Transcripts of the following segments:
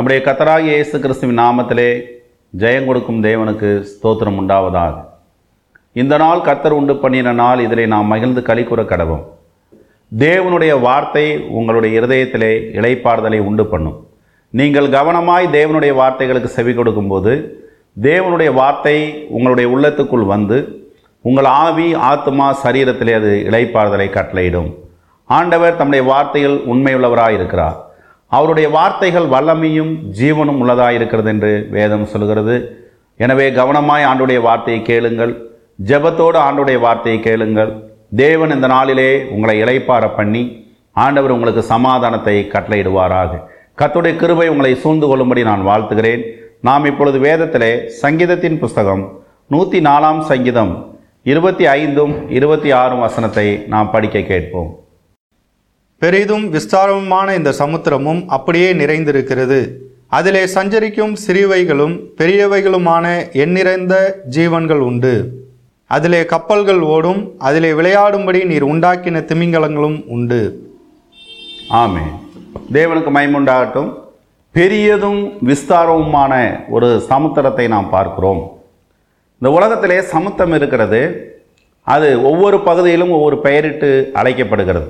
நம்முடைய கத்தராகிய இயேசு கிறிஸ்துவின் நாமத்திலே ஜெயம் கொடுக்கும் தேவனுக்கு ஸ்தோத்திரம் உண்டாவதாக. இந்த நாள் கத்தர் உண்டு பண்ணின நாள் இதிலே நாம் மகிழ்ந்து களிக்கூற கடவோம். தேவனுடைய வார்த்தை உங்களுடைய இருதயத்திலே இளைப்பாறுதலை உண்டு பண்ணும். நீங்கள் கவனமாய் தேவனுடைய வார்த்தைகளுக்கு செவி கொடுக்கும்போது தேவனுடைய வார்த்தை உங்களுடைய உள்ளத்துக்குள் வந்து உங்கள் ஆவி ஆத்மா சரீரத்திலே அது இளைப்பாறுதலை கட்டளையிடும். ஆண்டவர் தம்முடைய வார்த்தையில் உண்மையுள்ளவராக இருக்கிறார் அவருடைய வார்த்தைகள் வல்லமையும் ஜீவனும் உள்ளதாக இருக்கிறது என்று வேதம் சொல்கிறது எனவே கவனமாய் ஆண்டுடைய வார்த்தையை கேளுங்கள். ஜெபத்தோடு ஆண்டுடைய வார்த்தையை கேளுங்கள். தேவன் இந்த நாளிலே உங்களை இளைப்பாற பண்ணி ஆண்டவர் உங்களுக்கு சமாதானத்தை கட்டளையிடுவாராக. கத்துடைய கிருபை உங்களை சூழ்ந்து கொள்ளும்படி நான் வாழ்த்துகிறேன். நாம் இப்பொழுது வேதத்திலே சங்கீதத்தின் புஸ்தகம் நூற்றி நாலாம் சங்கீதம் இருபத்தி ஐந்தும் இருபத்தி ஆறும் வசனத்தை நாம் படிக்க கேட்போம். பெரிதும் விஸ்தாரமுமான இந்த சமுத்திரமும் அப்படியே நிறைந்திருக்கிறது. அதிலே சஞ்சரிக்கும் சிறியவைகளும் பெரியவைகளுமான எண்ணிறைந்த ஜீவன்கள் உண்டு. அதிலே கப்பல்கள் ஓடும் அதிலே விளையாடும்படி நீர் உண்டாக்கின திமிங்கலங்களும் உண்டு. ஆமே தேவனுக்கு மயமுண்டாகட்டும் பெரியதும் விஸ்தாரமுமான ஒரு சமுத்திரத்தை நாம் பார்க்கிறோம். இந்த உலகத்திலே சமுத்திரம் இருக்கிறது. அது ஒவ்வொரு பகுதியிலும் ஒவ்வொரு பெயரிட்டு அழைக்கப்படுகிறது.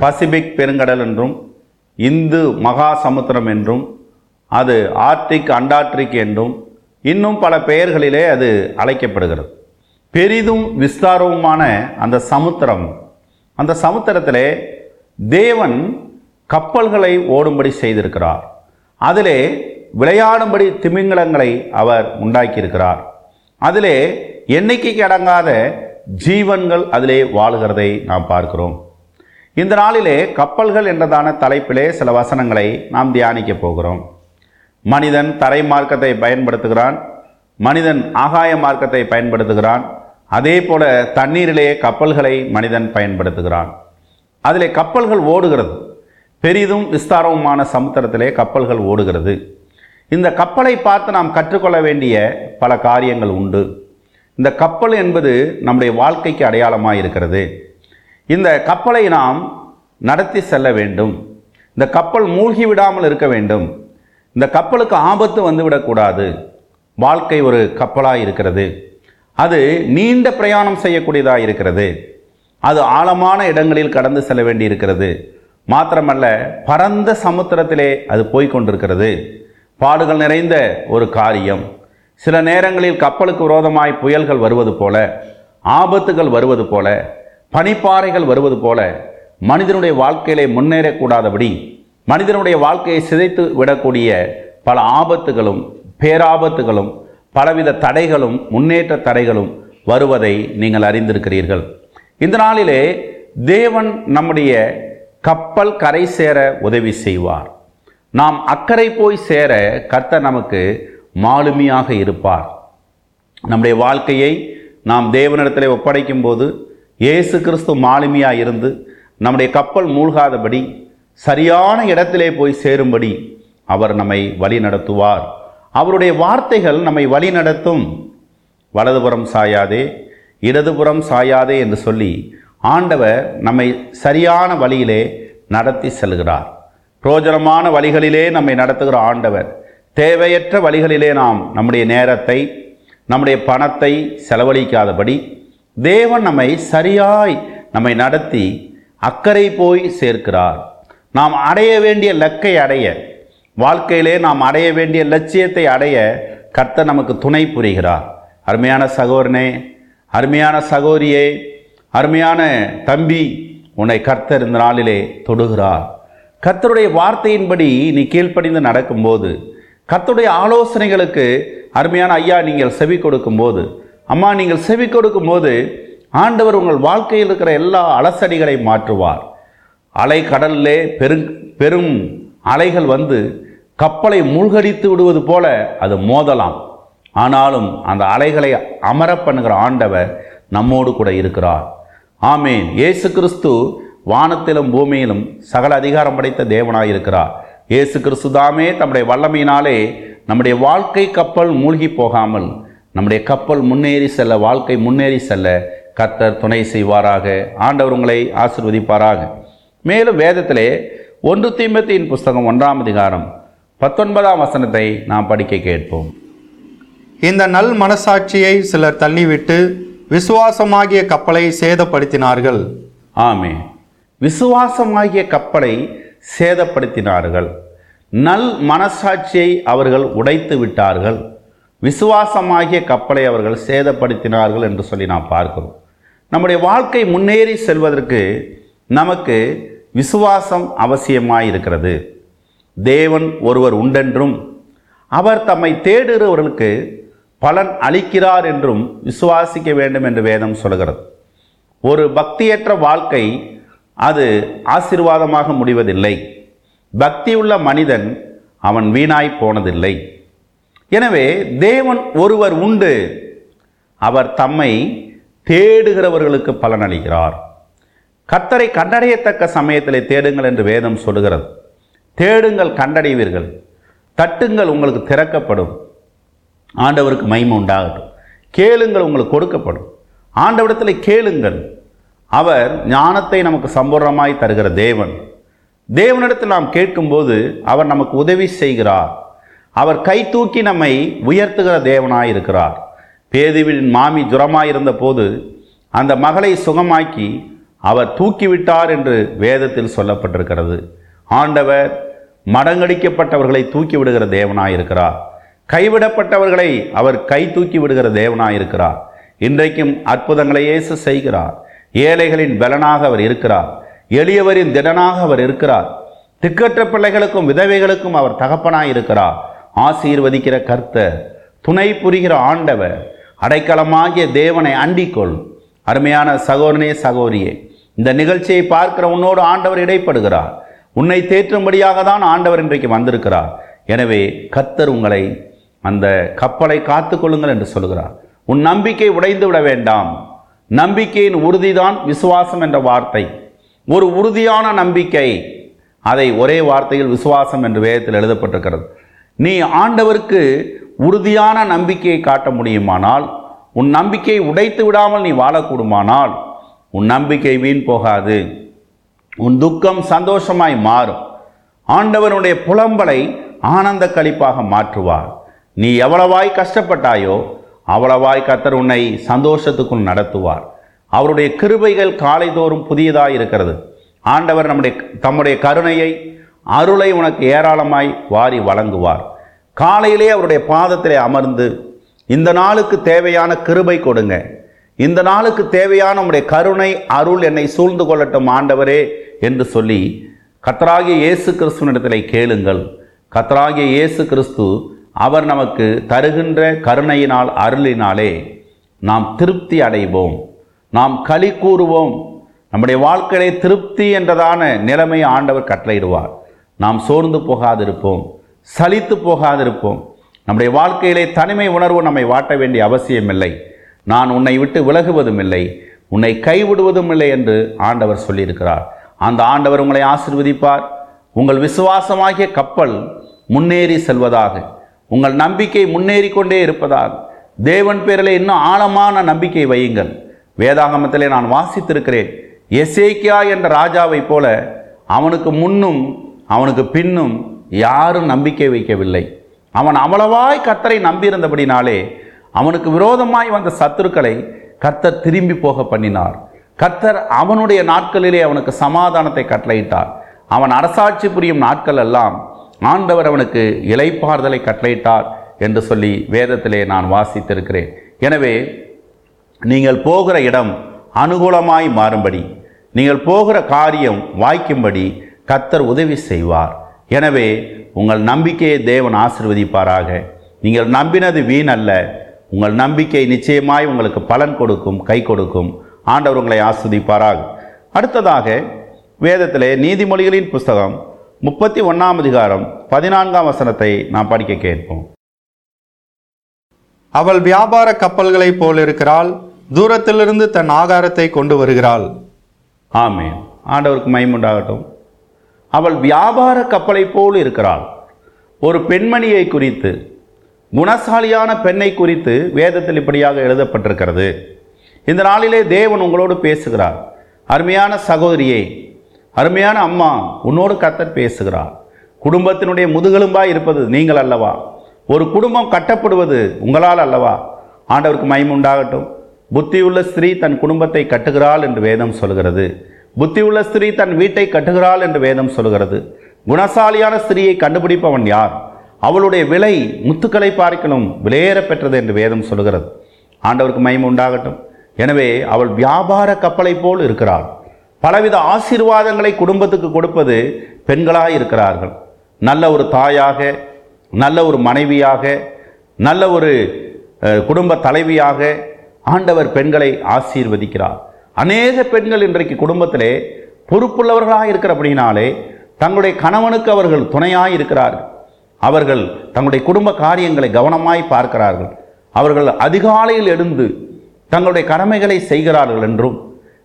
பசிபிக் பெருங்கடல் என்றும் இந்து மகா சமுத்திரம் என்றும் அது ஆர்டிக் அண்டார்டிக் என்றும் இன்னும் பல பெயர்களிலே அது அழைக்கப்படுகிறது. பெரிதும் விஸ்தாரவுமான அந்த சமுத்திரம் அந்த சமுத்திரத்திலே தேவன் கப்பல்களை ஓடும்படி செய்திருக்கிறார். அதிலே விளையாடும்படி திமிங்கலங்களை அவர் உண்டாக்கியிருக்கிறார். அதிலே எண்ணிக்கைக்கு அடங்காத ஜீவன்கள் அதிலே வாழுகிறதை நாம் பார்க்கிறோம். இந்த நாளிலே கப்பல்கள் என்றதான தலைப்பிலே சில வசனங்களை நாம் தியானிக்க போகிறோம். மனிதன் தரை மார்க்கத்தை பயன்படுத்துகிறான் மனிதன் ஆகாய மார்க்கத்தை பயன்படுத்துகிறான் அதே போல தண்ணீரிலே கப்பல்களை மனிதன் பயன்படுத்துகிறான். அதிலே கப்பல்கள் ஓடுகிறது. பெரிதும் விஸ்தாரமுமான சமுத்திரத்திலே கப்பல்கள் ஓடுகிறது. இந்த கப்பலை பார்த்து நாம் கற்றுக்கொள்ள வேண்டிய பல காரியங்கள் உண்டு. இந்த கப்பல் என்பது நம்முடைய வாழ்க்கைக்கு அடையாளமாக இருக்கிறது இந்த கப்பலை நாம் நடத்தி செல்ல வேண்டும். இந்த கப்பல் மூழ்கி விடாமல் இருக்க வேண்டும். இந்த கப்பலுக்கு ஆபத்து வந்துவிடக்கூடாது வாழ்க்கை ஒரு கப்பலாக இருக்கிறது. அது நீண்ட பிரயாணம் செய்யக்கூடியதாக இருக்கிறது. அது ஆழமான இடங்களில் கடந்து செல்ல வேண்டி இருக்கிறது மாத்திரமல்ல பரந்த சமுத்திரத்திலே அது போய்கொண்டிருக்கிறது பாடுகள் நிறைந்த ஒரு காரியம். சில நேரங்களில் கப்பலுக்கு விரோதமாய் புயல்கள் வருவது போல ஆபத்துகள் வருவது போல பனிப்பாறைகள் வருவது போல மனிதனுடைய வாழ்க்கையிலே முன்னேறக்கூடாதபடி மனிதனுடைய வாழ்க்கையை சிதைத்து விடக்கூடிய பல ஆபத்துகளும் பேராபத்துகளும் பலவித தடைகளும் முன்னேற்ற தடைகளும் வருவதை நீங்கள் அறிந்திருக்கிறீர்கள். இந்த நாளிலே தேவன் நம்முடைய கப்பல் கரை சேர உதவி செய்வார். நாம் அக்கறை போய் சேர கர்த்தர் நமக்கு மாலுமியாக இருப்பார். நம்முடைய வாழ்க்கையை நாம் தேவனிடத்தில் ஒப்படைக்கும் போது இயேசு கிறிஸ்து மாலுமியாக இருந்து நம்முடைய கப்பல் மூழ்காதபடி சரியான இடத்திலே போய் சேரும்படி அவர் நம்மை வழி நடத்துவார் அவருடைய வார்த்தைகள் நம்மை வழி நடத்தும் வலதுபுறம் சாயாதே இடதுபுறம் சாயாதே என்று சொல்லி ஆண்டவர் நம்மை சரியான வழியிலே நடத்தி செல்கிறார். பிரோஜனமான வழிகளிலே நம்மை நடத்துகிற ஆண்டவர். தேவையற்ற வழிகளிலே நாம் நம்முடைய நேரத்தை நம்முடைய பணத்தை செலவழிக்காதபடி தேவன் நம்மை சரியாய் நம்மை நடத்தி அக்கறை போய் சேர்க்கிறார். நாம் அடைய வேண்டிய லக்கை அடைய வாழ்க்கையிலே நாம் அடைய வேண்டிய லட்சியத்தை அடைய கர்த்தர் நமக்கு துணை புரிகிறார். அருமையான சகோதரனே அருமையான சகோதரியே அருமையான தம்பி உன்னை கர்த்தர் இந்த நாளிலே தொடுகிறார். கர்த்தருடைய வார்த்தையின்படி நீ கீழ்ப்படிந்து நடக்கும்போது கர்த்தருடைய ஆலோசனைகளுக்கு அருமையான ஐயா நீங்கள் செவி கொடுக்கும்போது அம்மா நீங்கள் செவி கொடுக்கும்போது ஆண்டவர் உங்கள் வாழ்க்கையில் இருக்கிற எல்லா அலசடிகளை மாற்றுவார். அலை கடலிலே பெரும் பெரும் அலைகள் வந்து கப்பலை மூழ்கடித்து விடுவது போல அது மோதலாம். ஆனாலும் அந்த அலைகளை அமர பண்ணுகிற ஆண்டவர் நம்மோடு கூட இருக்கிறார். ஆமேன். இயேசு கிறிஸ்து வானத்திலும் பூமியிலும் சகல அதிகாரம் படைத்த தேவனாய் இருக்கிறார் இயேசு கிறிஸ்து தாமே தம்முடைய வல்லமையினாலே நம்முடைய வாழ்க்கை கப்பல் மூழ்கி போகாமல் நம்முடைய கப்பல் முன்னேறி செல்ல வாழ்க்கை முன்னேறி செல்ல கர்த்தர் துணை செய்வாராக. ஆண்டவர் உங்களை ஆசிர்வதிப்பாராக. மேலும் வேதத்திலே ஒன்று தீமத்தின் புஸ்தகம் ஒன்றாம் அதிகாரம் பத்தொன்பதாம் வசனத்தை நாம் படிக்க கேட்போம். இந்த நல் மனசாட்சியை சிலர் தள்ளிவிட்டு விசுவாசமாகிய கப்பலை சேதப்படுத்தினார்கள். ஆமே விசுவாசமாகிய கப்பலை சேதப்படுத்தினார்கள். நல் மனசாட்சியை அவர்கள் உடைத்து விட்டார்கள். விசுவாசமாகிய கப்பலை அவர்கள் சேதப்படுத்தினார்கள் என்று சொல்லி நாம் பார்க்கிறோம். நம்முடைய வாழ்க்கை முன்னேறி செல்வதற்கு நமக்கு விசுவாசம் அவசியமாக இருக்கிறது தேவன் ஒருவர் உண்டென்றும் அவர் தம்மை தேடுகிறவர்களுக்கு பலன் அளிக்கிறார் என்றும் விசுவாசிக்க வேண்டும் என்று வேதம் சொல்கிறது. ஒரு பக்தியற்ற வாழ்க்கை அது ஆசீர்வாதமாக முடிவதில்லை. பக்தியுள்ள மனிதன் அவன் வீணாய் போனதில்லை. எனவே தேவன் ஒருவர் உண்டு. அவர் தம்மை தேடுகிறவர்களுக்கு பலனளிக்கிறார் கத்தரை கண்டடையத்தக்க சமயத்தில் தேடுங்கள் என்று வேதம் சொல்லுகிறது. தேடுங்கள் கண்டடைவீர்கள். தட்டுங்கள் உங்களுக்கு திறக்கப்படும். ஆண்டவருக்கு மைமை உண்டாகட்டும். கேளுங்கள் உங்களுக்கு கொடுக்கப்படும். ஆண்டவரிடத்தில் கேளுங்கள். அவர் ஞானத்தை நமக்கு சம்பூர்ணமாய் தருகிற தேவன். தேவனிடத்தில் நாம் கேட்கும்போது அவர் நமக்கு உதவி செய்கிறார். அவர் கை தூக்கி நம்மை உயர்த்துகிற தேவனாய் இருக்கிறார். பேதுவின் மாமி ஜுரமாயிருந்த போது அந்த மகளை சுகமாக்கி அவர் தூக்கிவிட்டார் என்று வேதத்தில் சொல்லப்பட்டிருக்கிறது. ஆண்டவர் மடங்கடிக்கப்பட்டவர்களை தூக்கி விடுகிற தேவனாயிருக்கிறார் கைவிடப்பட்டவர்களை அவர் கை தூக்கி விடுகிற தேவனாயிருக்கிறார் இன்றைக்கும் அற்புதங்களை இயேசு செய்கிறார். ஏழைகளின் பலனாக அவர் இருக்கிறார். எளியவரின் திடனாக அவர் இருக்கிறார். திக்கற்ற பிள்ளைகளுக்கும் விதவைகளுக்கும் அவர் தகப்பனாய் இருக்கிறார். ஆசீர்வதிக்கிற கர்த்தர் துணை புரிகிற ஆண்டவர் அடைக்கலமாகிய தேவனை அண்டிக்கொள். அருமையான சகோதரனே சகோதரியே இந்த நிகழ்ச்சியை பார்க்கிற உன்னோடு ஆண்டவர் இடைப்படுகிறார். உன்னை தேற்றும்படியாக தான் ஆண்டவர் இன்றைக்கு வந்திருக்கிறார். எனவே கர்த்தர் உங்களை அந்த கப்பலை காத்துக்கொள்ளுங்கள் என்று சொல்கிறார். உன் நம்பிக்கை உடைந்து விட வேண்டாம். நம்பிக்கையின் உறுதிதான் விசுவாசம் என்ற வார்த்தை. ஒரு உறுதியான நம்பிக்கை. அதை ஒரே வார்த்தையில் விசுவாசம் என்று வேதத்தில் எழுதப்பட்டிருக்கிறது. நீ ஆண்டவருக்கு உறுதியான நம்பிக்கையை காட்ட முடியுமானால் உன் நம்பிக்கையை உடைத்து விடாமல் நீ வாழக்கூடுமானால் உன் நம்பிக்கை வீண் போகாது. உன் துக்கம் சந்தோஷமாய் மாறும். ஆண்டவனுடைய புலம்பலை ஆனந்த களிப்பாக மாற்றுவார். நீ எவ்வளவாய் கஷ்டப்பட்டாயோ அவ்வளவாய் கத்தர் உன்னை சந்தோஷத்துக்குள் நடத்துவார். அவருடைய கிருபைகள் காலைதோறும் புதியதாக இருக்கிறது. ஆண்டவர் நம்முடைய தம்முடைய கருணையை அருளை உனக்கு ஏராளமாய் வாரி வழங்குவார். காலையிலே அவருடைய பாதத்திலே அமர்ந்து இந்த நாளுக்கு தேவையான கிருபை கொடுங்க. இந்த நாளுக்கு தேவையான உடைய கருணை அருள் என்னை சூழ்ந்து கொள்ளட்டும் ஆண்டவரே என்று சொல்லி கத்தராகிய இயேசு கிறிஸ்துவனிடத்தில் கேளுங்கள். கத்தராகிய இயேசு கிறிஸ்து அவர் நமக்கு தருகின்ற கருணையினால் அருளினாலே நாம் திருப்தி அடைவோம். நாம் களி கூறுவோம். நம்முடைய வாழ்க்கையிலே திருப்தி என்றதான நிலைமையை ஆண்டவர் கட்டளையிடுவார். நாம் சோர்ந்து போகாதிருப்போம் சலித்து போகாதிருப்போம். நம்முடைய வாழ்க்கையிலே தனிமை உணர்வு நம்மை வாட்ட வேண்டிய அவசியமில்லை. நான் உன்னை விட்டு விலகுவதும் இல்லை உன்னை கைவிடுவதும் இல்லை என்று ஆண்டவர் சொல்லியிருக்கிறார். அந்த ஆண்டவர் உங்களை ஆசிர்வதிப்பார். உங்கள் விசுவாசமாகிய கப்பல் முன்னேறி செல்வதாக. உங்கள் நம்பிக்கை முன்னேறி கொண்டே இருப்பதாக. தேவன் பேரில் இன்னும் ஆழமான நம்பிக்கை வையுங்கள். வேதாகமத்திலே நான் வாசித்திருக்கிறேன். எசேக்கியா என்ற ராஜாவைப் போல அவனுக்கு முன்னும் அவனுக்கு பின்னும் யாரும் நம்பிக்கை வைக்கவில்லை. அவன் அவ்வளவாய் கர்த்தரை நம்பியிருந்தபடினாலே அவனுக்கு விரோதமாய் வந்த சத்துருக்களை கர்த்தர் திரும்பி போக பண்ணினார். கர்த்தர் அவனுடைய நாட்களிலே அவனுக்கு சமாதானத்தை கட்டளையிட்டார். அவன் அரசாட்சி புரியும் நாட்கள் எல்லாம் ஆண்டவர் அவனுக்கு இலைப்பாறுதலை கட்டளையிட்டார் என்று சொல்லி வேதத்திலே நான் வாசித்திருக்கிறேன். எனவே நீங்கள் போகிற இடம் அனுகூலமாய் மாறும்படி நீங்கள் போகிற காரியம் வாய்க்கும்படி கர்த்தர் உதவி செய்வார். எனவே உங்கள் நம்பிக்கையை தேவன் ஆசிர்வதிப்பாராக. நீங்கள் நம்பினது வீண் அல்ல. உங்கள் நம்பிக்கை நிச்சயமாய் உங்களுக்கு பலன் கொடுக்கும் கை கொடுக்கும். ஆண்டவர் உங்களை ஆஸ்வதிப்பாராக அடுத்ததாக வேதத்திலே நீதிமொழிகளின் புஸ்தகம் முப்பத்தி ஒன்றாம் அதிகாரம் பதினான்காம் வசனத்தை நாம் படிக்க கேட்போம். அவள் வியாபார கப்பல்களைப் போலிருக்கிறாள் தூரத்திலிருந்து தன் ஆகாரத்தை கொண்டு வருகிறாள். ஆமென். ஆண்டவருக்கு மைமுண்டாகட்டும் அவள் வியாபார கப்பலைப் போல் இருக்கிறாள். ஒரு பெண்மணியை குறித்து குணசாலியான பெண்ணை குறித்து வேதத்தில் இப்படியாக எழுதப்பட்டிருக்கிறது. இந்த நாளிலே தேவன் உங்களோடு பேசுகிறார். அருமையான சகோதரியே அருமையான அம்மா உன்னோடு கத்தர் பேசுகிறார். குடும்பத்தினுடைய முதுகெலும்பாக இருப்பது நீங்கள் அல்லவா? ஒரு குடும்பம் கட்டப்படுவது உங்களால் அல்லவா? ஆண்டவருக்கு மயம் உண்டாகட்டும். புத்தியுள்ள ஸ்திரீ தன் குடும்பத்தை கட்டுகிறாள் என்று வேதம் சொல்கிறது. புத்தியுள்ள ஸ்திரீ தன் வீட்டை கட்டுகிறாள் என்று வேதம் சொல்கிறது குணசாலியான ஸ்திரீயை கண்டுபிடிப்பவன் யார்? அவளுடைய விலை முத்துக்களை பார்க்கணும் விலையேற பெற்றது என்று வேதம் சொல்கிறது ஆண்டவருக்கு மயம் உண்டாகட்டும். எனவே அவள் வியாபார கப்பலை போல் இருக்கிறாள். பலவித ஆசீர்வாதங்களை குடும்பத்துக்கு கொடுப்பது பெண்களாக இருக்கிறார்கள். நல்ல ஒரு தாயாக நல்ல ஒரு மனைவியாக நல்ல ஒரு குடும்ப தலைவியாக ஆண்டவர் பெண்களை ஆசீர்வதிக்கிறார். அநேக பெண்கள் இன்றைக்கு குடும்பத்திலே பொறுப்புள்ளவர்களாக இருக்கிற அப்படின்னாலே தங்களுடைய கணவனுக்கு அவர்கள் துணையாக இருக்கிறார்கள். அவர்கள் தங்களுடைய குடும்ப காரியங்களை கவனமாய் பார்க்கிறார்கள். அவர்கள் அதிகாலையில் எழுந்து தங்களுடைய கடமைகளை செய்கிறார்கள் என்றும்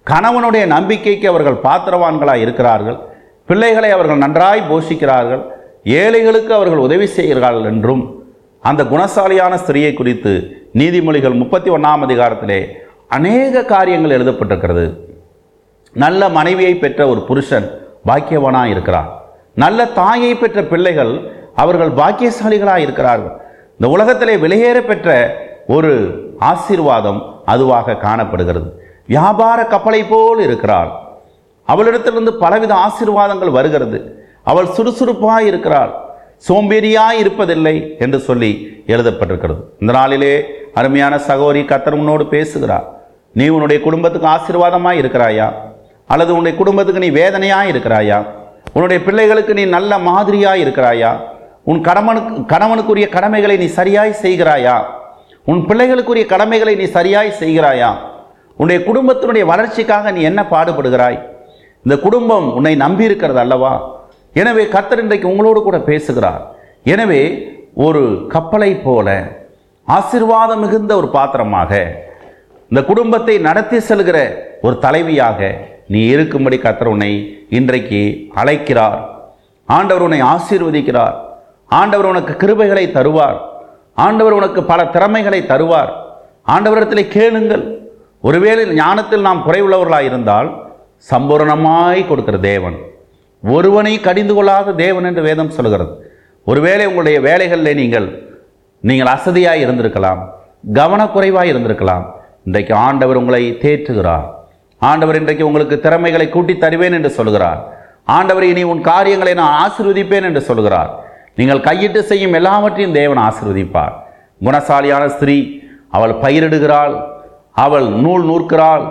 கணவனுடைய நம்பிக்கைக்கு அவர்கள் பாத்திரவான்களாக இருக்கிறார்கள். பிள்ளைகளை அவர்கள் நன்றாய் போஷிக்கிறார்கள். ஏழைகளுக்கு அவர்கள் உதவி செய்கிறார்கள் என்றும் அந்த குணசாலியான ஸ்திரியை குறித்து நீதிமொழிகள் முப்பத்தி ஒன்றாம் அதிகாரத்திலே அநேக காரியங்கள் எழுதப்பட்டிருக்கிறது. நல்ல மனைவியை பெற்ற ஒரு புருஷன் பாக்கியவனாக இருக்கிறான். நல்ல தாயை பெற்ற பிள்ளைகள் அவர்கள் பாக்கியசாலிகளாக இருக்கிறார்கள். இந்த உலகத்திலே விலையேற பெற்ற ஒரு ஆசீர்வாதம் அதுவாக காணப்படுகிறது. வியாபார கப்பலை போல் இருக்கிறாள். அவளிடத்திலிருந்து பலவித ஆசீர்வாதங்கள் வருகிறது. அவள் சுறுசுறுப்பாக இருக்கிறாள். சோம்பேறியாய் இருப்பதில்லை என்று சொல்லி எழுதப்பட்டிருக்கிறது. இந்த நாளிலே அருமையான சகோதரி கத்தர் உன்னோடு பேசுகிறார். நீ உன்னுடைய குடும்பத்துக்கு ஆசீர்வாதமாக இருக்கிறாயா? அல்லது உன்னுடைய குடும்பத்துக்கு நீ வேதனையாக இருக்கிறாயா? உன்னுடைய பிள்ளைகளுக்கு நீ நல்ல மாதிரியாக இருக்கிறாயா? உன் கணவனுக்கு கணவனுக்குரிய கடமைகளை நீ சரியாய் செய்கிறாயா? உன் பிள்ளைகளுக்குரிய கடமைகளை நீ சரியாய் செய்கிறாயா? உன்னுடைய குடும்பத்தினுடைய வளர்ச்சிக்காக நீ என்ன பாடுபடுகிறாய்? இந்த குடும்பம் உன்னை நம்பி இருக்கிறது அல்லவா? எனவே கர்த்தர் இன்றைக்கு உங்களோடு கூட பேசுகிறார். எனவே ஒரு கப்பலை போல ஆசீர்வாதம் மிகுந்த ஒரு பாத்திரமாக இந்த குடும்பத்தை நடத்தி செல்கிற ஒரு தலைவியாக நீ இருக்கும்படி கத்தர் உன்னை இன்றைக்கு அழைக்கிறார். ஆண்டவர் உன்னை ஆசீர்வதிக்கிறார். ஆண்டவர் உனக்கு கிருபைகளை தருவார். ஆண்டவர் உனக்கு பல திறமைகளை தருவார். ஆண்டவரிடத்தில் கேளுங்கள். ஒருவேளை ஞானத்தில் நாம் குறைவுள்ளவர்களாக இருந்தால் சம்பூரணமாய் கொடுக்கிற தேவன். ஒருவனை கடிந்து கொள்ளாத தேவன் என்று வேதம் சொல்கிறது. ஒருவேளை உங்களுடைய வேலைகளில் நீங்கள் நீங்கள் அசதியாக இருந்திருக்கலாம். கவனக்குறைவாக இருந்திருக்கலாம். இன்றைக்கு ஆண்டவர் உங்களை தேற்றுகிறார். ஆண்டவர் இன்றைக்கு உங்களுக்கு திறமைகளை கூட்டி தருவேன் என்று சொல்கிறார். ஆண்டவர் இனி உன் காரியங்களை நான் ஆசிர்வதிப்பேன் என்று சொல்கிறார். நீங்கள் கையிட்டு செய்யும் எல்லாவற்றையும் தேவன் ஆசிர்வதிப்பார். குணசாலியான ஸ்திரீ அவள் பயிரிடுகிறாள் அவள் நூல் நூற்கிறாள்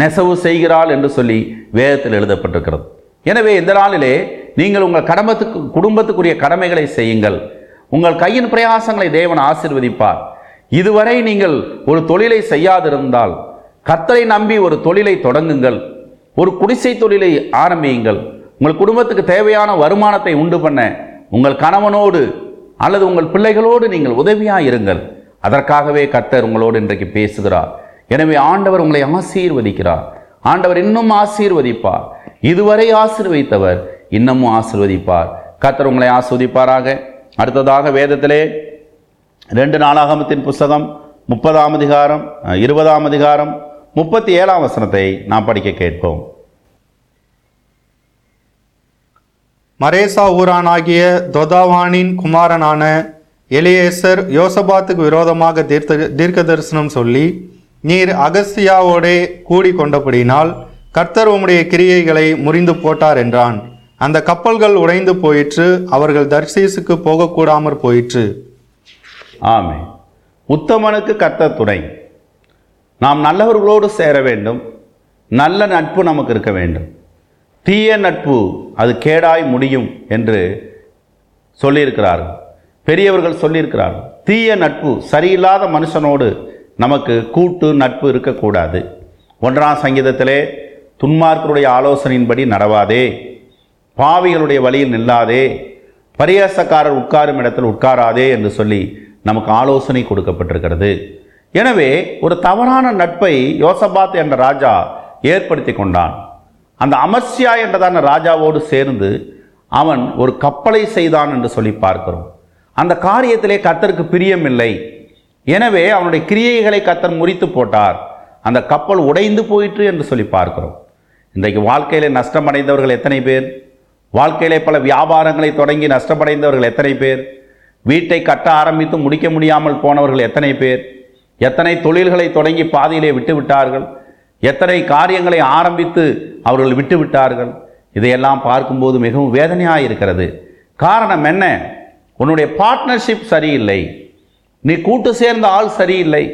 நெசவு செய்கிறாள் என்று சொல்லி வேதத்தில் எழுதப்பட்டிருக்கிறது. எனவே இந்த நாளிலே நீங்கள் உங்கள் கடமத்துக்கு குடும்பத்துக்குரிய கடமைகளை செய்யுங்கள். உங்கள் கையின் பிரயாசங்களை தேவன் ஆசிர்வதிப்பார். இதுவரை நீங்கள் ஒரு தொழிலை செய்யாதிருந்தால் கர்த்தரை நம்பி ஒரு தொழிலை தொடங்குங்கள் ஒரு குடிசை தொழிலை ஆரம்பியுங்கள். உங்கள் குடும்பத்துக்கு தேவையான வருமானத்தை உண்டு பண்ண உங்கள் கணவனோடு அல்லது உங்கள் பிள்ளைகளோடு நீங்கள் உதவியாக இருங்கள். அதற்காகவே கர்த்தர் உங்களோடு இன்றைக்கு பேசுகிறார். எனவே ஆண்டவர் உங்களை ஆசீர்வதிக்கிறார். ஆண்டவர் இன்னும் ஆசீர்வதிப்பார். இதுவரை ஆசீர்வதித்தவர் இன்னமும் ஆசீர்வதிப்பார். கர்த்தர் உங்களை ஆஸ்வதிப்பாராக. அடுத்ததாக வேதத்திலே ரெண்டு நாளாகமத்தின் புஸ்தகம் முப்பதாம் அதிகாரம் இருபதாம் அதிகாரம் முப்பத்தி ஏழாம் வசனத்தை நாம் படிக்க கேட்போம். மரேசா ஊரானாகிய தொதாவானின் குமாரனான எலியேசர் யோசபாத்துக்கு விரோதமாக தீர்த்த தீர்க்க தரிசனம் சொல்லி நீர் அகஸ்தியாவோடே கூடி கொண்டபடினால் கர்த்தர் உம்முடைய கிரியைகளை முறிந்து போட்டார் என்றான். அந்த கப்பல்கள் உடைந்து போயிற்று அவர்கள் தர்சீசுக்கு போகக்கூடாமற் போயிற்று. ஆமே உத்தமனுக்கு கத்த துணை. நாம் நல்லவர்களோடு சேர வேண்டும். நல்ல நட்பு நமக்கு இருக்க வேண்டும். தீய நட்பு அது கேடாய் முடியும் என்று சொல்லியிருக்கிறார்கள். பெரியவர்கள் சொல்லியிருக்கிறார்கள். தீய நட்பு சரியில்லாத மனுஷனோடு நமக்கு கூட்டு நட்பு இருக்கக்கூடாது. ஒன்றாம் சங்கீதத்திலே துன்மார்க்கருடைய ஆலோசனையின்படி நடவாதே. பாவிகளுடைய வழியில் நில்லாதே. பரியாசக்காரர் உட்காரும் இடத்தில் உட்காராதே என்று சொல்லி நமக்கு ஆலோசனை கொடுக்கப்பட்டிருக்கிறது. எனவே ஒரு தவறான நட்பை யோசபாத் என்ற ராஜா ஏற்படுத்தி கொண்டான். அந்த அமர்சியா என்றதான ராஜாவோடு சேர்ந்து அவன் ஒரு கப்பலை செய்தான் என்று சொல்லி பார்க்கிறோம். அந்த காரியத்திலே கத்தருக்கு பிரியமில்லை. எனவே அவனுடைய கிரியைகளை கத்தர் முறித்து போட்டார். அந்த கப்பல் உடைந்து போயிற்று என்று சொல்லி பார்க்கிறோம். இன்றைக்கு வாழ்க்கையிலே நஷ்டமடைந்தவர்கள் எத்தனை பேர்? வாழ்க்கையிலே பல வியாபாரங்களை தொடங்கி நஷ்டமடைந்தவர்கள் எத்தனை பேர்? வீட்டை கட்ட ஆரம்பித்து முடிக்க முடியாமல் போனவர்கள் எத்தனை பேர்? எத்தனை தொழில்களை தொடங்கி பாதியிலே விட்டுவிட்டார்கள்? எத்தனை காரியங்களை ஆரம்பித்து அவர்கள் விட்டு விட்டார்கள் இதையெல்லாம் பார்க்கும்போது மிகவும் வேதனையாக இருக்கிறது காரணம் என்ன? உன்னுடைய பார்ட்னர்ஷிப் சரியில்லை. நீ கூட்டு சேர்ந்த ஆள் சரியில்லை.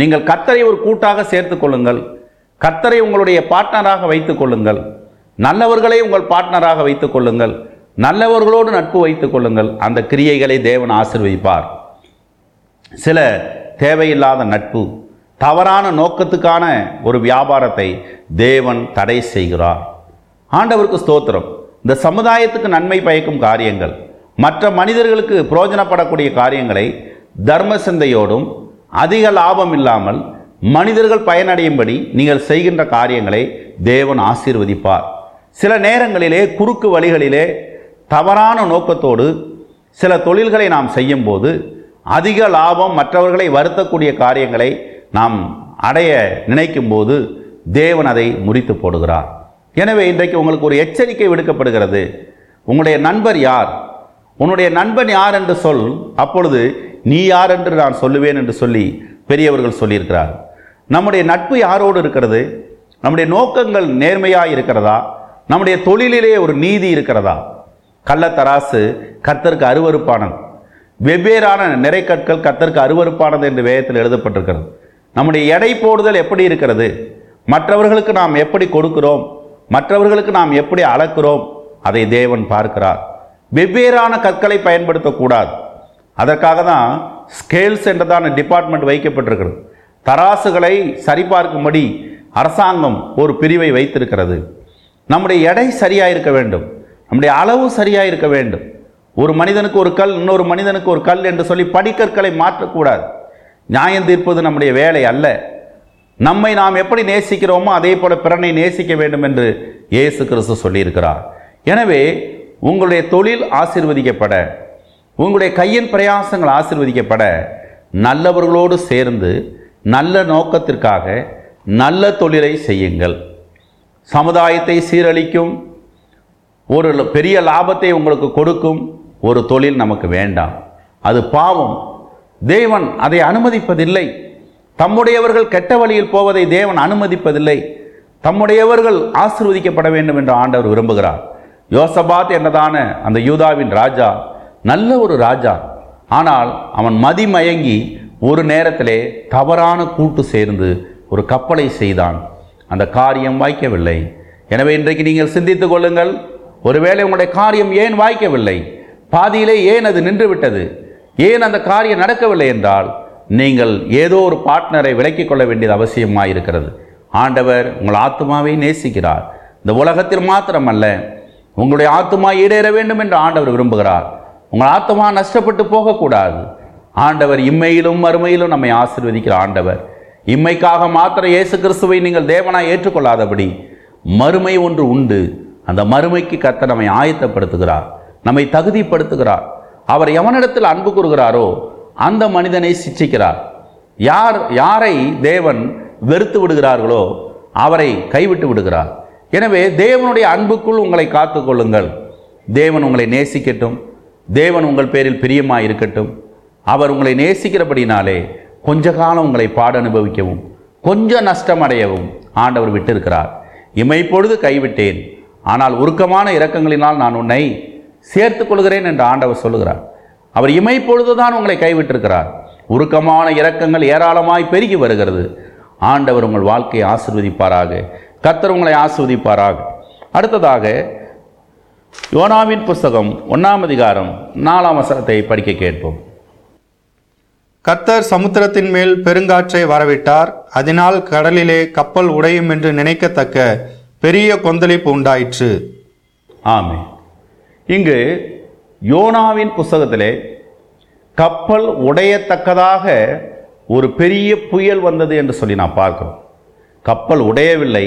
நீங்கள் கத்தரை ஒரு கூட்டாக சேர்த்து கொள்ளுங்கள். கத்தரை உங்களுடைய பார்ட்னராக வைத்துக் கொள்ளுங்கள். நல்லவர்களை உங்கள் பார்ட்னராக வைத்துக் கொள்ளுங்கள். நல்லவர்களோடு நட்பு வைத்துக் கொள்ளுங்கள். அந்த கிரியைகளை தேவன் ஆசிர்வதிப்பார். சில தேவையில்லாத நட்பு தவறான நோக்கத்துக்கான ஒரு வியாபாரத்தை தேவன் தடை செய்கிறார். ஆண்டவருக்கு ஸ்தோத்திரம். இந்த சமுதாயத்துக்கு நன்மை பயக்கும் காரியங்கள் மற்ற மனிதர்களுக்கு புரோஜனப்படக்கூடிய காரியங்களை தர்ம சிந்தையோடும் அதிக லாபம் இல்லாமல் மனிதர்கள் பயனடையும்படி நீங்கள் செய்கின்ற காரியங்களை தேவன் ஆசீர்வதிப்பார். சில நேரங்களிலே குறுக்கு வழிகளிலே தவறான நோக்கத்தோடு சில தொழில்களை நாம் செய்யும்போது அதிக லாபம் மற்றவர்களை வருத்தக்கூடிய காரியங்களை நாம் அடைய நினைக்கும்போது தேவன் அதை முறித்து போடுகிறார். எனவே இன்றைக்கு உங்களுக்கு ஒரு எச்சரிக்கை விடுக்கப்படுகிறது. உங்களுடைய நண்பர் யார்? உன்னுடைய நண்பன் யார் என்று சொல். அப்பொழுது நீ யார் என்று நான் சொல்லுவேன் என்று சொல்லி பெரியவர்கள் சொல்லியிருக்கிறார். நம்முடைய நட்பு யாரோடு இருக்கிறது? நம்முடைய நோக்கங்கள் நேர்மையாக இருக்கிறதா? நம்முடைய தொழிலிலே ஒரு நீதி இருக்கிறதா? கள்ளத்தராசு கர்த்தருக்கு அருவருப்பானது. வெவ்வேறான நிறைக்கற்கள் கர்த்தருக்கு அருவருப்பானது என்று வேதத்தில் எழுதப்பட்டிருக்கிறது. நம்முடைய எடை போடுதல் எப்படி இருக்கிறது? மற்றவர்களுக்கு நாம் எப்படி கொடுக்கிறோம்? மற்றவர்களுக்கு நாம் எப்படி அளக்கிறோம்? அதை தேவன் பார்க்கிறார். வெவ்வேறான கற்களை பயன்படுத்தக்கூடாது. அதற்காக தான் ஸ்கேல்ஸ் என்றதான டிபார்ட்மெண்ட் வைக்கப்பட்டிருக்கிறது. தராசுகளை சரிபார்க்கும்படி அரசாங்கம் ஒரு பிரிவை வைத்திருக்கிறது. நம்முடைய எடை சரியாக இருக்க வேண்டும். நம்முடைய அளவு சரியாக இருக்க வேண்டும். ஒரு மனிதனுக்கு ஒரு கல் இன்னொரு மனிதனுக்கு ஒரு கல் என்று சொல்லி படிக்கற்களை மாற்றக்கூடாது. நியாயம் தீர்ப்பது நம்முடைய வேலை அல்ல. நம்மை நாம் எப்படி நேசிக்கிறோமோ அதே போல பிறனை நேசிக்க வேண்டும் என்று இயேசு கிறிஸ்து சொல்லியிருக்கிறார். எனவே உங்களுடைய தொழில் ஆசிர்வதிக்கப்பட உங்களுடைய கையின் பிரயாசங்கள் ஆசிர்வதிக்கப்பட நல்லவர்களோடு சேர்ந்து நல்ல நோக்கத்திற்காக நல்ல தொழிலை செய்யுங்கள். சமுதாயத்தை சீரழிக்கும் ஒரு பெரிய லாபத்தை உங்களுக்கு கொடுக்கும் ஒரு தொழில் நமக்கு வேண்டாம். அது பாவம். தேவன் அதை அனுமதிப்பதில்லை. தம்முடையவர்கள் கெட்ட வழியில் போவதை தேவன் அனுமதிப்பதில்லை. தம்முடையவர்கள் ஆசிர்வதிக்கப்பட வேண்டும் என்று ஆண்டவர் விரும்புகிறார். யோசபாத் என்னதான அந்த யூதாவின் ராஜா நல்ல ஒரு ராஜா. ஆனால் அவன் மதிமயங்கி ஒரு நேரத்திலே தவறான கூட்டு சேர்ந்து ஒரு கப்பலை செய்தான். அந்த காரியம் வாய்க்கவில்லை. எனவே இன்றைக்கு நீங்கள் சிந்தித்துக் கொள்ளுங்கள். ஒருவேளை உங்களுடைய காரியம் ஏன் வாய்க்கவில்லை? பாதியிலே ஏன் அது நின்றுவிட்டது? ஏன் அந்த காரியம் நடக்கவில்லை என்றால் நீங்கள் ஏதோ ஒரு பார்ட்னரை விலக்கிக் கொள்ள வேண்டியது அவசியமாக இருக்கிறது ஆண்டவர் உங்கள் ஆத்மாவை நேசிக்கிறார். இந்த உலகத்தில் மாத்திரமல்ல உங்களுடைய ஆத்மா ஈடேற வேண்டும் என்று ஆண்டவர் விரும்புகிறார். உங்கள் ஆத்மா நஷ்டப்பட்டு போகக்கூடாது. ஆண்டவர் இம்மையிலும் மறுமையிலும் நம்மை ஆசிர்வதிக்கிற ஆண்டவர். இம்மைக்காக மாத்திர இயேசு கிறிஸ்துவை நீங்கள் தேவனாய் ஏற்றுக்கொள்ளாதபடி மறுமை ஒன்று உண்டு. அந்த மறுமைக்கு கத்த நம்மை ஆயத்தப்படுத்துகிறார் நம்மை தகுதிப்படுத்துகிறார். அவர் எவனிடத்தில் அன்பு கூறுகிறாரோ அந்த மனிதனை சிச்சிக்கிறார். யார் யாரை தேவன் வெறுத்து விடுகிறார்களோ அவரை கைவிட்டு விடுகிறார். எனவே தேவனுடைய அன்புக்குள் உங்களை காத்துக்கொள்ளுங்கள் தேவன் உங்களை நேசிக்கட்டும். தேவன் உங்கள் பேரில் பிரியமாக இருக்கட்டும். அவர் உங்களை நேசிக்கிறபடினாலே கொஞ்ச காலம் உங்களை பாட அனுபவிக்கவும் கொஞ்சம் நஷ்டம் அடையவும் ஆண்டவர் விட்டிருக்கிறார். இமைப்பொழுது கைவிட்டேன். ஆனால் உருக்கமான இரக்கங்களினால் நான் உன்னை சேர்த்து கொள்கிறேன் என்று ஆண்டவர் சொல்லுகிறார். அவர் இமை பொழுதுதான் உங்களை கைவிட்டிருக்கிறார். உருக்கமான இரக்கங்கள் ஏராளமாய் பெருகி வருகிறது. ஆண்டவர் உங்கள் வாழ்க்கையை ஆசிர்வதிப்பாராக. கத்தர் உங்களை ஆசிர்வதிப்பாராக. அடுத்ததாக யோனாவின் புஸ்தகம் ஒன்றாம் அதிகாரம் நாலாம் வசனத்தை படிக்க கேட்போம். கத்தர் சமுத்திரத்தின் மேல் பெருங்காற்றை வரவிட்டார். அதனால் கடலிலே கப்பல் உடையும் என்று நினைக்கத்தக்க பெரிய கொந்தளிப்பு உண்டாயிற்று. ஆமே. இங்கு யோனாவின் புஸ்தகத்திலே கப்பல் உடையத்தக்கதாக ஒரு பெரிய புயல் வந்தது என்று சொல்லி நான் பார்க்கிறோம். கப்பல் உடையவில்லை.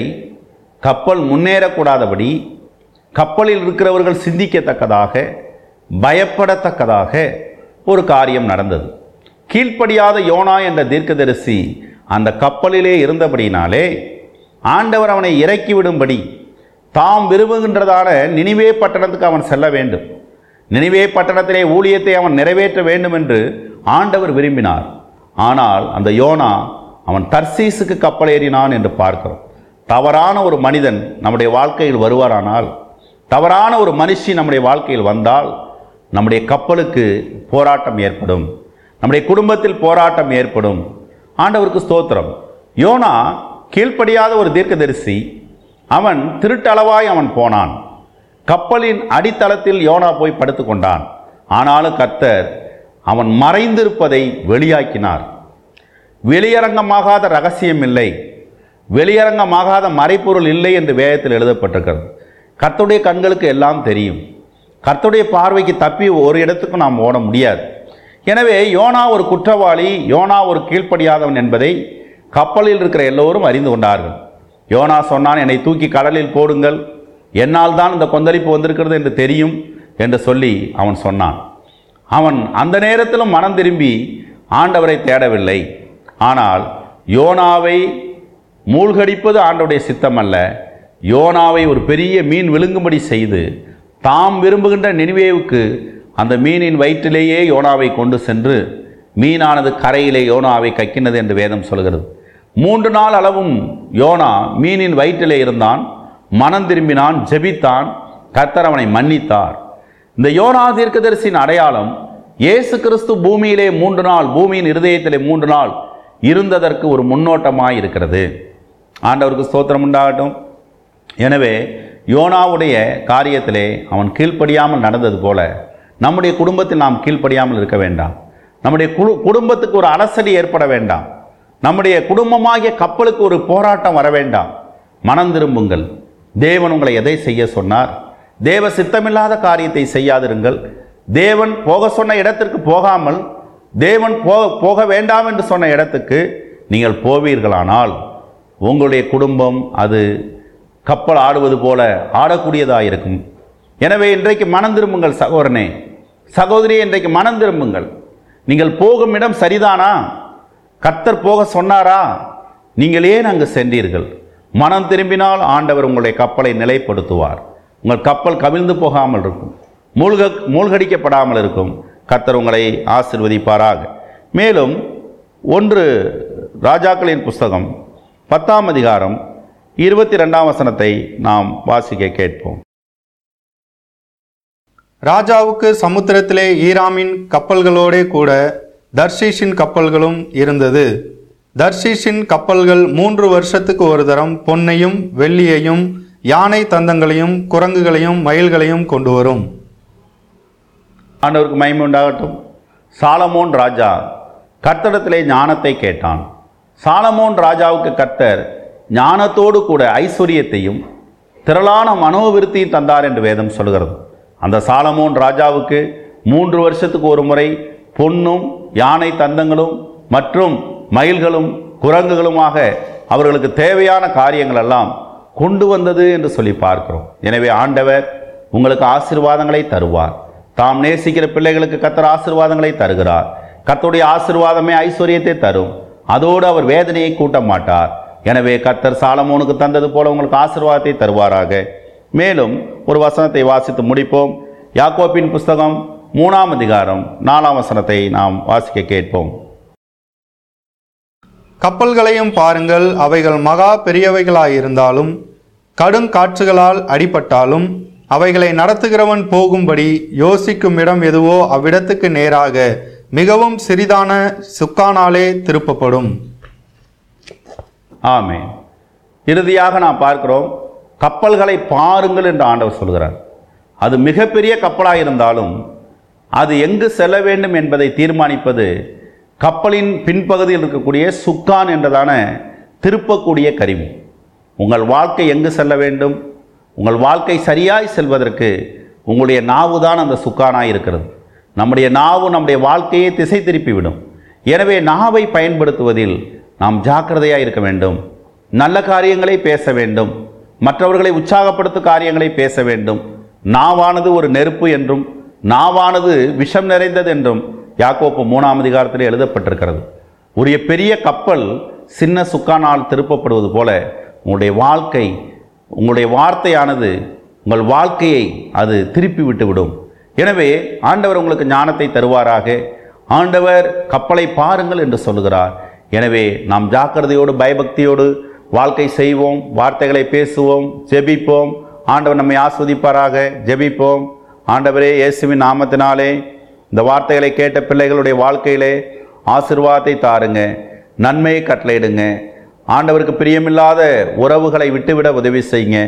கப்பல் முன்னேறக்கூடாதபடி கப்பலில் இருக்கிறவர்கள் சிந்திக்கத்தக்கதாக பயப்படத்தக்கதாக ஒரு காரியம் நடந்தது. கீழ்ப்படியாத யோனா என்ற தீர்க்கதரிசி அந்த கப்பலிலே இருந்தபடினாலே ஆண்டவர் அவனை இறக்கிவிடும்படி தாம் விரும்புகின்றதான நினைவே பட்டணத்துக்கு அவன் செல்ல வேண்டும். நினைவே பட்டணத்திலே ஊழியத்தை அவன் நிறைவேற்ற வேண்டும் என்று ஆண்டவர் விரும்பினார். ஆனால் அந்த யோனா அவன் தர்சீஸுக்கு கப்பல் ஏறினான் என்று பார்க்கிறோம். தவறான ஒரு மனிதன் நம்முடைய வாழ்க்கையில் வருவாரானால் தவறான ஒரு மனுஷி நம்முடைய வாழ்க்கையில் வந்தால் நம்முடைய கப்பலுக்கு போராட்டம் ஏற்படும். நம்முடைய குடும்பத்தில் போராட்டம் ஏற்படும். ஆண்டவருக்கு ஸ்தோத்திரம். யோனா கீழ்ப்படியாத ஒரு தீர்க்கதரிசி அவன் திருட்டளவாய் அவன் போனான். கப்பலின் அடித்தளத்தில் யோனா போய் படுத்துக்கொண்டான் ஆனாலும் கர்த்தர் அவன் மறைந்திருப்பதை வெளியாக்கினார். வெளியரங்கமாகாத ரகசியம் இல்லை. வெளியரங்கமாகாத மறைப்பொருள் இல்லை என்று வேதத்தில் எழுதப்பட்டிருக்கிறது. கர்த்துடைய கண்களுக்கு எல்லாம் தெரியும். கர்த்துடைய பார்வைக்கு தப்பி ஒரு இடத்துக்கும் நாம் ஓட முடியாது. எனவே யோனா ஒரு குற்றவாளி யோனா ஒரு கீழ்ப்படியாதவன் என்பதை கப்பலில் இருக்கிற எல்லோரும் அறிந்து கொண்டார்கள். யோனா சொன்னான் என்னை தூக்கி கடலில் போடுங்கள். என்னால் தான் இந்த கொந்தளிப்பு வந்திருக்கிறது என்று தெரியும் என்று சொல்லி அவன் சொன்னான். அவன் அந்த நேரத்திலும் மனம் திரும்பி ஆண்டவரை தேடவில்லை. ஆனால் யோனாவை மூழ்கடிப்பது ஆண்டவுடைய சித்தம் அல்ல யோனாவை ஒரு பெரிய மீன் விழுங்கும்படி செய்து தாம் விரும்புகின்ற நினைவேவுக்கு அந்த மீனின் வயிற்றிலேயே யோனாவை கொண்டு சென்று மீனானது கரையிலே யோனாவை கக்கினது என்று வேதம் சொல்கிறது. மூன்று நாள் அளவும் யோனா மீனின் வயிற்றிலே இருந்தான். மனம் திரும்பினான் ஜெபித்தான். கர்த்தர் அவனை மன்னித்தார். இந்த யோனா தீர்க்கதரிசியின் அடையாளம் இயேசு கிறிஸ்து பூமியிலே மூன்று நாள் பூமியின் இருதயத்திலே மூன்று நாள் இருந்ததற்கு ஒரு முன்னோட்டமாக இருக்கிறது ஆண்டவருக்கு ஸ்தோத்திரம் உண்டாகட்டும். எனவே யோனாவுடைய காரியத்திலே அவன் கீழ்ப்படியாமல் நடந்தது போல நம்முடைய குடும்பத்தில் நாம் கீழ்ப்படியாமல் இருக்க வேண்டாம். நம்முடைய குடும்பத்துக்கு ஒரு அலசடி ஏற்பட வேண்டாம். நம்முடைய குடும்பமாகிய கப்பலுக்கு ஒரு போராட்டம் வர வேண்டாம். மனம் திரும்புங்கள். தேவன் உங்களை எதை செய்ய சொன்னார்? தேவ சித்தமில்லாத காரியத்தை செய்யாதிருங்கள். தேவன் போக சொன்ன இடத்திற்கு போகாமல் தேவன் போ போக வேண்டாம் என்று சொன்ன இடத்துக்கு நீங்கள் போவீர்களானால் உங்களுடைய குடும்பம் அது கப்பல் ஆடுவது போல ஆடக்கூடியதாக இருக்கும் எனவே இன்றைக்கு மனம் திரும்புங்கள் சகோதரனே. சகோதரியே இன்றைக்கு மனம் திரும்புங்கள். நீங்கள் போகும் இடம் சரிதானா? கர்த்தர் போக சொன்னாரா? நீங்கள் ஏன் அங்கு சென்றீர்கள். மனம் திரும்பினால் ஆண்டவர் உங்களுடைய கப்பலை நிலைப்படுத்துவார். உங்கள் கப்பல் கவிழ்ந்து போகாமல் இருக்கும். மூழ்க மூழ்கடிக்கப்படாமல் இருக்கும். கர்த்தர் உங்களை ஆசிர்வதிப்பாராக. மேலும் ஒன்று ராஜாக்களின் புஸ்தகம் பத்தாம் அதிகாரம் இருபத்தி ரெண்டாம் வசனத்தை நாம் வாசிக்க கேட்போம். ராஜாவுக்கு சமுத்திரத்திலே ஈராமின் கப்பல்களோடே கூட தர்ஷீஷின் கப்பல்களும் இருந்தது. தர்ஷீஷின் கப்பல்கள் மூன்று வருஷத்துக்கு ஒரு தரம் பொன்னையும் வெள்ளியையும் யானை தந்தங்களையும் குரங்குகளையும் மயில்களையும் கொண்டு வரும். ஆண்டவருக்கு மயிமை உண்டாகட்டும். சாலமோன் ராஜா கர்த்தடத்திலே ஞானத்தை கேட்டான். சாலமோன் ராஜாவுக்கு கர்த்தர் ஞானத்தோடு கூட ஐஸ்வர்யத்தையும் திரளான மனோவிருத்தியும் தந்தார் என்று வேதம் சொல்கிறது. அந்த சாலமோன் ராஜாவுக்கு மூன்று வருஷத்துக்கு ஒரு முறை பொன்னும் யானை தந்தங்களும் மற்றும் மயில்களும் குரங்குகளுமாக அவர்களுக்கு தேவையான காரியங்கள் எல்லாம் கொண்டு வந்தது என்று சொல்லி பார்க்கிறோம். எனவே ஆண்டவர் உங்களுக்கு ஆசீர்வாதங்களை தருவார். தாம் நேசிக்கிற பிள்ளைகளுக்கு கத்தர் ஆசீர்வாதங்களை தருகிறார். கத்தருடைய ஆசீர்வாதமே ஐஸ்வர்யத்தை தரும். அதோடு அவர் வேதனையை கூட்ட மாட்டார். எனவே கத்தர் சாலமோனுக்கு தந்தது போல உங்களுக்கு ஆசீர்வாதத்தை தருவாராக. மேலும் ஒரு வசனத்தை வாசித்து முடிப்போம். யாக்கோப்பின் புஸ்தகம் மூணாம் அதிகாரம் நாலாம் வசனத்தை நாம் வாசிக்க கேட்போம். கப்பல்களையும் பாருங்கள் அவைகள் மகா பெரியவைகளாயிருந்தாலும் கடும் காற்றுகளால் அடிபட்டாலும் அவைகளை நடத்துகிறவன் போகும்படி யோசிக்கும் இடம் எதுவோ அவ்விடத்துக்கு நேராக மிகவும் சிறிதான சுக்கானாலே திருப்பப்படும். ஆமே இறுதியாக நாம் பார்க்கிறோம் கப்பல்களை பாருங்கள் என்று ஆண்டவர் சொல்கிறார். அது மிகப்பெரிய கப்பலாக இருந்தாலும் அது எங்கு செல்ல வேண்டும் என்பதை தீர்மானிப்பது கப்பலின் பின்பகுதியில் இருக்கக்கூடிய சுக்கான் என்றதான திருப்பக்கூடிய கருவி. உங்கள் வாழ்க்கை எங்கு செல்ல வேண்டும்? உங்கள் வாழ்க்கை சரியாய் செல்வதற்கு உங்களுடைய நாவு தான் அந்த சுக்கானாக இருக்கிறது. நம்முடைய நாவு நம்முடைய வாழ்க்கையை திசை திருப்பிவிடும். எனவே நாவை பயன்படுத்துவதில் நாம் ஜாக்கிரதையாக இருக்க வேண்டும். நல்ல காரியங்களை பேச வேண்டும். மற்றவர்களை உற்சாகப்படுத்தும் காரியங்களை பேச வேண்டும். நாவானது ஒரு நெருப்பு என்றும் நாவானது விஷம் நிறைந்தது என்றும் யாக்கோப்பு மூணாம் அதிகாரத்தில் எழுதப்பட்டிருக்கிறது. உரிய பெரிய கப்பல் சின்ன சுக்கானால் திருப்பப்படுவது போல உங்களுடைய வாழ்க்கை உங்களுடைய வார்த்தையானது உங்கள் வாழ்க்கையை அது திருப்பி விட்டுவிடும். எனவே ஆண்டவர் உங்களுக்கு ஞானத்தை தருவாராக. ஆண்டவர் கப்பலை பாருங்கள் என்று சொல்லுகிறார். எனவே நாம் ஜாக்கிரதையோடு பயபக்தியோடு வாழ்க்கை செய்வோம் வார்த்தைகளை பேசுவோம் ஜெபிப்போம். ஆண்டவர் நம்மை ஆஸ்வதிப்பாராக. ஜெபிப்போம். ஆண்டவரே இயேசுவின் நாமத்தினாலே இந்த வார்த்தைகளை கேட்ட பிள்ளைகளுடைய வாழ்க்கையிலே ஆசிர்வாதத்தை தாருங்க நன்மையை கட்டளையிடுங்க. ஆண்டவருக்கு பிரியமில்லாத உறவுகளை விட்டுவிட உதவி செய்யுங்க.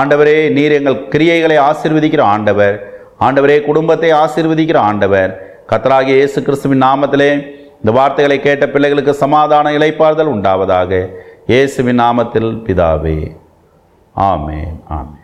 ஆண்டவரே நீர் எங்கள் கிரியைகளை ஆசிர்வதிக்கிற ஆண்டவர். ஆண்டவரே குடும்பத்தை ஆசிர்வதிக்கிற ஆண்டவர். கத்தராகிய இயேசு கிறிஸ்துவின் நாமத்திலே இந்த வார்த்தைகளை கேட்ட பிள்ளைகளுக்கு சமாதான இளைப்பாறுதல் உண்டாவதாக இயேசுவின் நாமத்தில் பிதாவே. ஆமே ஆமென்.